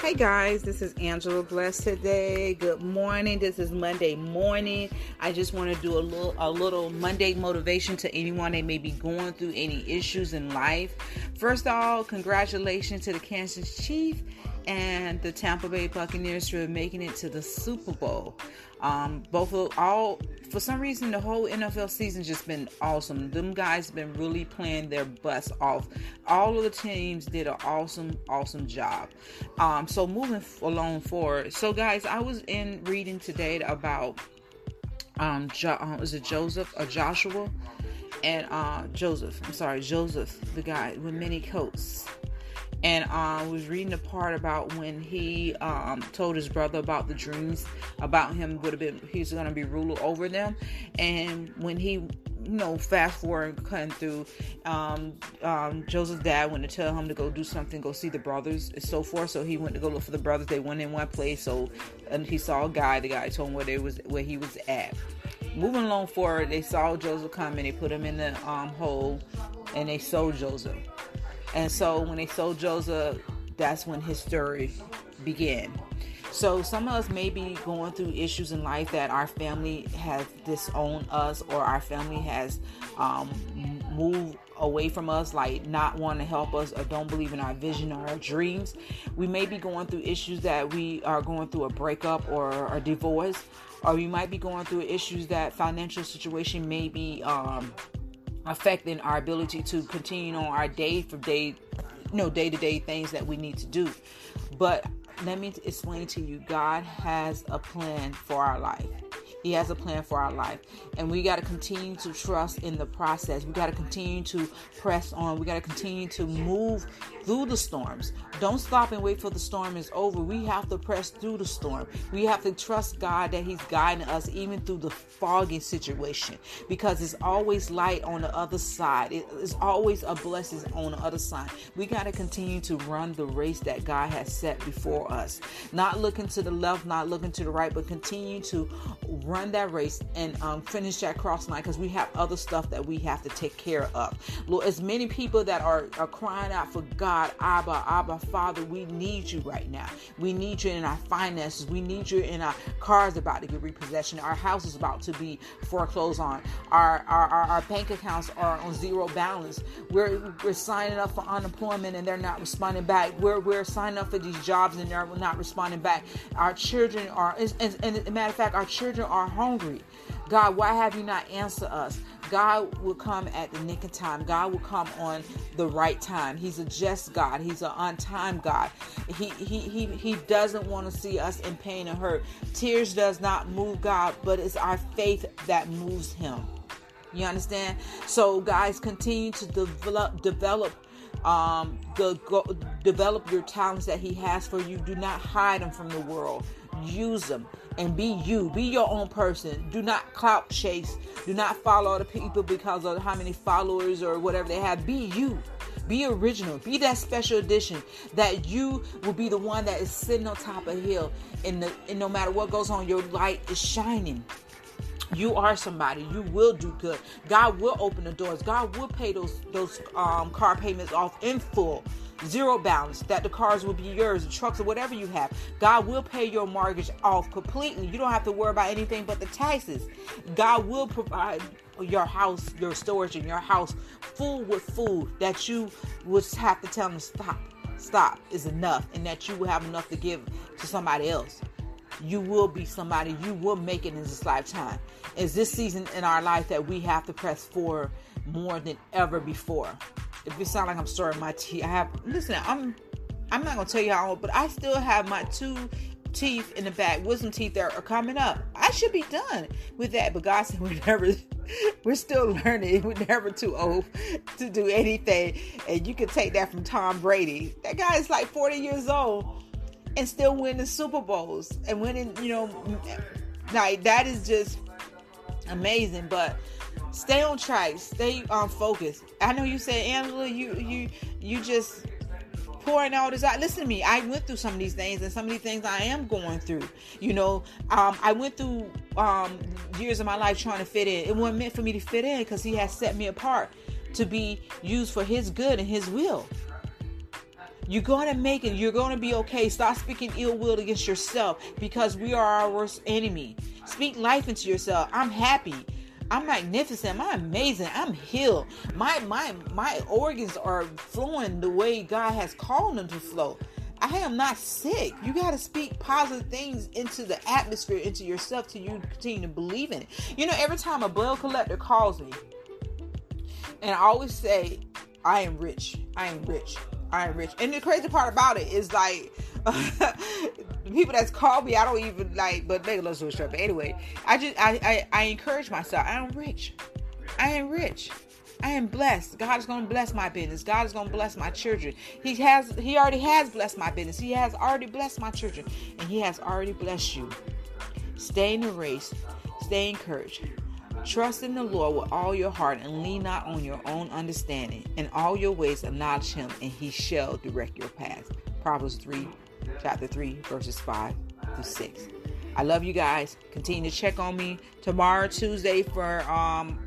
Hey guys, this is Angela Bless today. Good morning. This is Monday morning. I just want to do a little a little Monday motivation to anyone that may be going through any issues in life. First of all, congratulations to the Kansas Chief and the Tampa Bay Buccaneers for making it to the Super Bowl. Um, both of all for some reason the whole NFL season just been awesome. Them guys been really playing their butts off. All of the teams did an awesome, awesome job. Um, so moving along forward. So guys, I was in reading today about um, jo- uh, was it Joseph or Joshua and uh, Joseph? I'm sorry, Joseph, the guy with many coats and uh, was reading a part about when he um, told his brother about the dreams about him would have been he's going to be ruler over them, and when he you know fast forward cutting through um, um, joseph's dad went to tell him to go do something go see the brothers and so forth. So he went to go look for the brothers. They went in one place. So and he saw a guy. The guy told him where they was where he was at. Moving along forward they saw joseph come and they put him in the um, hole and they sold joseph and so when they sold Joseph, that's when his story began. So some of us may be going through issues in life that our family has disowned us or our family has um, moved away from us, like not want to help us or don't believe in our vision or our dreams. We may be going through issues that we are going through a breakup or a divorce, or we might be going through issues that financial situation may be um, affecting our ability to continue on our day for day, you know, day to day things that we need to do. But let me explain to you God has a plan for our life. He has a plan for our life. And we got to continue to trust in the process. We got to continue to press on. We got to continue to move through the storms. Don't stop and wait for the storm is over. We have to press through the storm. We have to trust God that He's guiding us even through the foggy situation because it's always light on the other side. It's always a blessing on the other side. We got to continue to run the race that God has set before us. Not looking to the left, not looking to the right, but continue to run that race and um, finish that cross line because we have other stuff that we have to take care of. Lord, as many people that are, are crying out for God God, Abba, Abba, Father, we need you right now. We need you in our finances. We need you in our cars about to get repossession. Our house is about to be foreclosed on. Our, our, our, our bank accounts are on zero balance. We're, we're signing up for unemployment and they're not responding back. We're, we're signing up for these jobs and they're not responding back. Our children are, and, and, and matter of fact, our children are hungry. God, why have you not answered us? God will come at the nick of time. God will come on the right time. He's a just God. He's an on time God. He he he he doesn't want to see us in pain and hurt. Tears does not move God, but it's our faith that moves him. You understand? So guys, continue to develop develop um the go, develop your talents that he has for you. Do not hide them from the world. Use them and be you. Be your own person. Do not clout chase. Do not follow other people because of how many followers or whatever they have. Be you. Be original. Be that special edition that you will be the one that is sitting on top of hill and, the, and no matter what goes on, your light is shining. You are somebody. You will do good. God will open the doors. God will pay those those um, car payments off in full zero balance, that the cars will be yours, the trucks or whatever you have. God will pay your mortgage off completely. You don't have to worry about anything but the taxes. God will provide your house, your storage in your house full with food that you would have to tell them stop, stop is enough, and that you will have enough to give to somebody else. You will be somebody, you will make it in this lifetime. It's this season in our life that we have to press forward more than ever before? if it sound like I'm stirring my tea, I have listen, I'm I'm not gonna tell you how old, but I still have my two teeth in the back, wisdom teeth that are coming up. I should be done with that, but God said we're never we're still learning. We're never too old to do anything. And you can take that from Tom Brady. That guy is like 40 years old and still winning Super Bowls and winning, you know, like that is just amazing. But stay on track, stay on focus. I know you said, Angela, you you you just pouring all this out. Listen to me. I went through some of these things, and some of these things I am going through. You know, um, I went through um, years of my life trying to fit in. It wasn't meant for me to fit in because He has set me apart to be used for His good and His will. You're going to make it. You're going to be okay. Stop speaking ill will against yourself because we are our worst enemy. Speak life into yourself. I'm happy. I'm magnificent. I'm amazing. I'm healed. My my my organs are flowing the way God has called them to flow. I am not sick. You got to speak positive things into the atmosphere, into yourself, till you continue to believe in it. You know, every time a bill collector calls me, and I always say, I am rich. I am rich. I am rich. And the crazy part about it is like the people that's called me, I don't even like, but they listen to it. But anyway, I just I, I I encourage myself. I am rich. I am rich. I am blessed. God is going to bless my business. God is going to bless my children. He has he already has blessed my business. He has already blessed my children and he has already blessed you. Stay in the race. Stay encouraged. Trust in the Lord with all your heart and lean not on your own understanding. In all your ways acknowledge him and he shall direct your path. Proverbs 3, chapter 3, verses 5 to 6. I love you guys. Continue to check on me tomorrow, Tuesday, for um,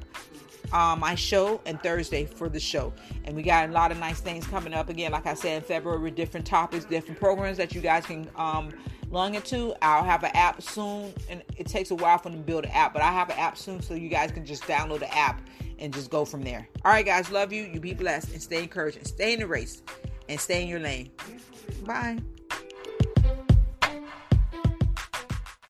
uh, my show and Thursday for the show. And we got a lot of nice things coming up again. Like I said, in February, different topics, different programs that you guys can um, into. I'll have an app soon, and it takes a while for them to build an app, but I have an app soon so you guys can just download the app and just go from there. All right, guys, love you. You be blessed and stay encouraged and stay in the race and stay in your lane. Bye.